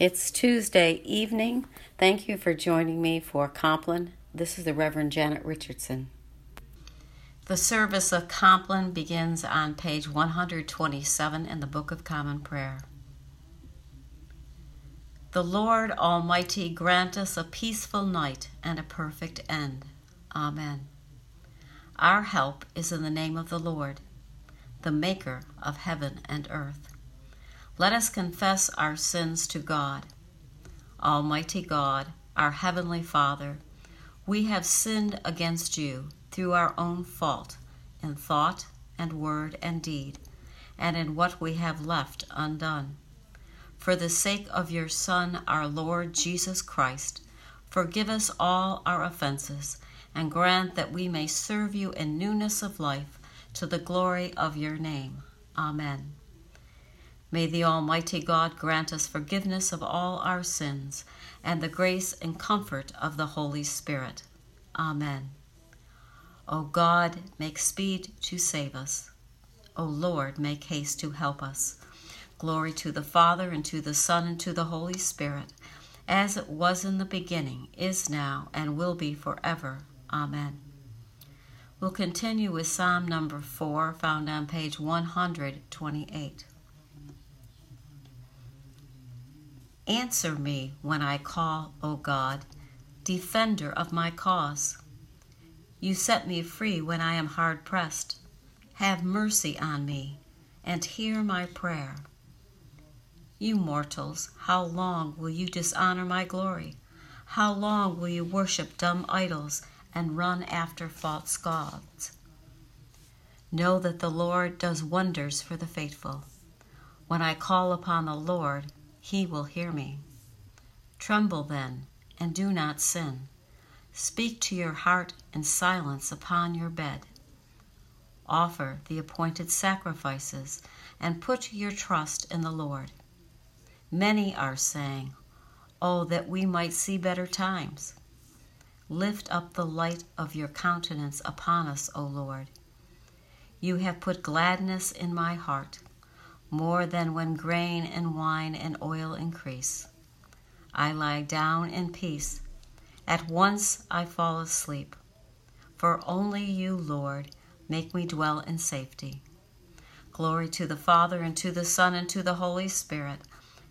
It's Tuesday evening. Thank you for joining me for Compline. This is the Reverend Janet Richardson. The service of Compline begins on page 127 in the Book of Common Prayer. The Lord Almighty grant us a peaceful night and a perfect end. Amen. Our help is in the name of the Lord, the Maker of heaven and earth. Let us confess our sins to God. Almighty God, our Heavenly Father, we have sinned against you through our own fault in thought and word and deed, and in what we have left undone. For the sake of your Son, our Lord Jesus Christ, forgive us all our offenses, and grant that we may serve you in newness of life to the glory of your name. Amen. May the Almighty God grant us forgiveness of all our sins and the grace and comfort of the Holy Spirit. Amen. O God, make speed to save us. O Lord, make haste to help us. Glory to the Father, and to the Son, and to the Holy Spirit, as it was in the beginning, is now, and will be forever. Amen. We'll continue with Psalm number 4, found on page 128. Answer me when I call, O God, defender of my cause. You set me free when I am hard pressed. Have mercy on me and hear my prayer. You mortals, how long will you dishonor my glory? How long will you worship dumb idols and run after false gods? Know that the Lord does wonders for the faithful. When I call upon the Lord, he will hear me. Tremble then, and do not sin. Speak to your heart in silence upon your bed. Offer the appointed sacrifices and put your trust in the Lord. Many are saying, Oh, that we might see better times. Lift up the light of your countenance upon us, O Lord. You have put gladness in my heart more than when grain and wine and oil increase. I lie down in peace. At once I fall asleep. For only you, Lord, make me dwell in safety. Glory to the Father, and to the Son, and to the Holy Spirit,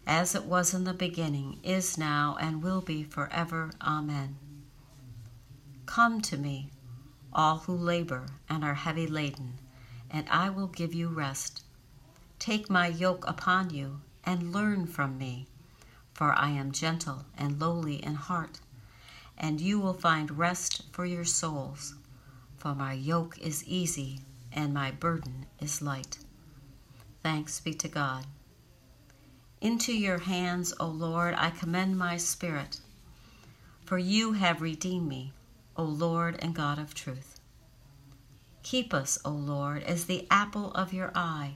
as it was in the beginning, is now, and will be forever. Amen. Come to me, all who labor and are heavy laden, and I will give you rest. Take my yoke upon you and learn from me, for I am gentle and lowly in heart, and you will find rest for your souls. For my yoke is easy and my burden is light. Thanks be to God. Into your hands, O Lord, I commend my spirit, for you have redeemed me, O Lord and God of truth. Keep us, O Lord, as the apple of your eye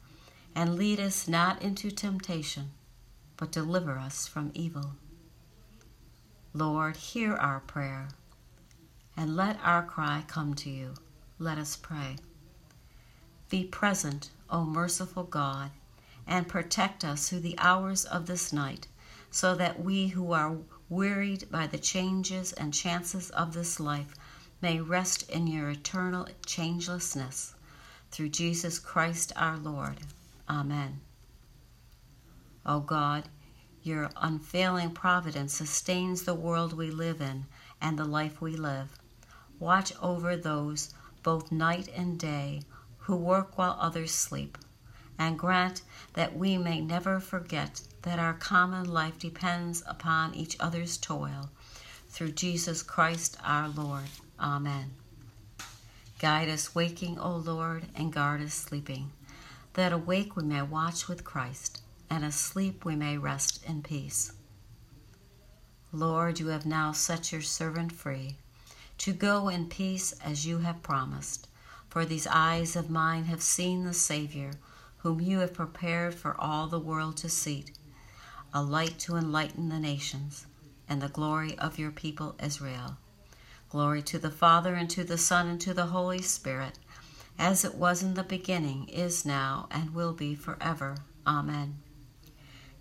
and lead us not into temptation, but deliver us from evil. Lord, hear our prayer, and let our cry come to you. Let us pray. Be present, O merciful God, and protect us through the hours of this night, so that we who are wearied by the changes and chances of this life may rest in your eternal changelessness. Through Jesus Christ our Lord. Amen. O God, your unfailing providence sustains the world we live in and the life we live. Watch over those both night and day who work while others sleep, and grant that we may never forget that our common life depends upon each other's toil. Through Jesus Christ our Lord. Amen. Guide us waking, O Lord, and guard us sleeping that awake we may watch with Christ, and asleep we may rest in peace. Lord, you have now set your servant free to go in peace as you have promised. For these eyes of mine have seen the Savior, whom you have prepared for all the world to see, a light to enlighten the nations, and the glory of your people Israel. Glory to the Father, and to the Son, and to the Holy Spirit, as it was in the beginning, is now, and will be forever. Amen.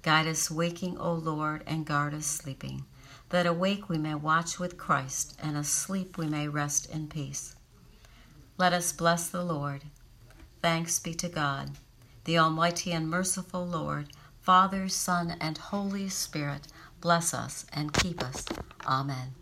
Guide us waking, O Lord, and guard us sleeping, that awake we may watch with Christ, and asleep we may rest in peace. Let us bless the Lord. Thanks be to God, the Almighty and merciful Lord, Father, Son, and Holy Spirit, bless us and keep us. Amen.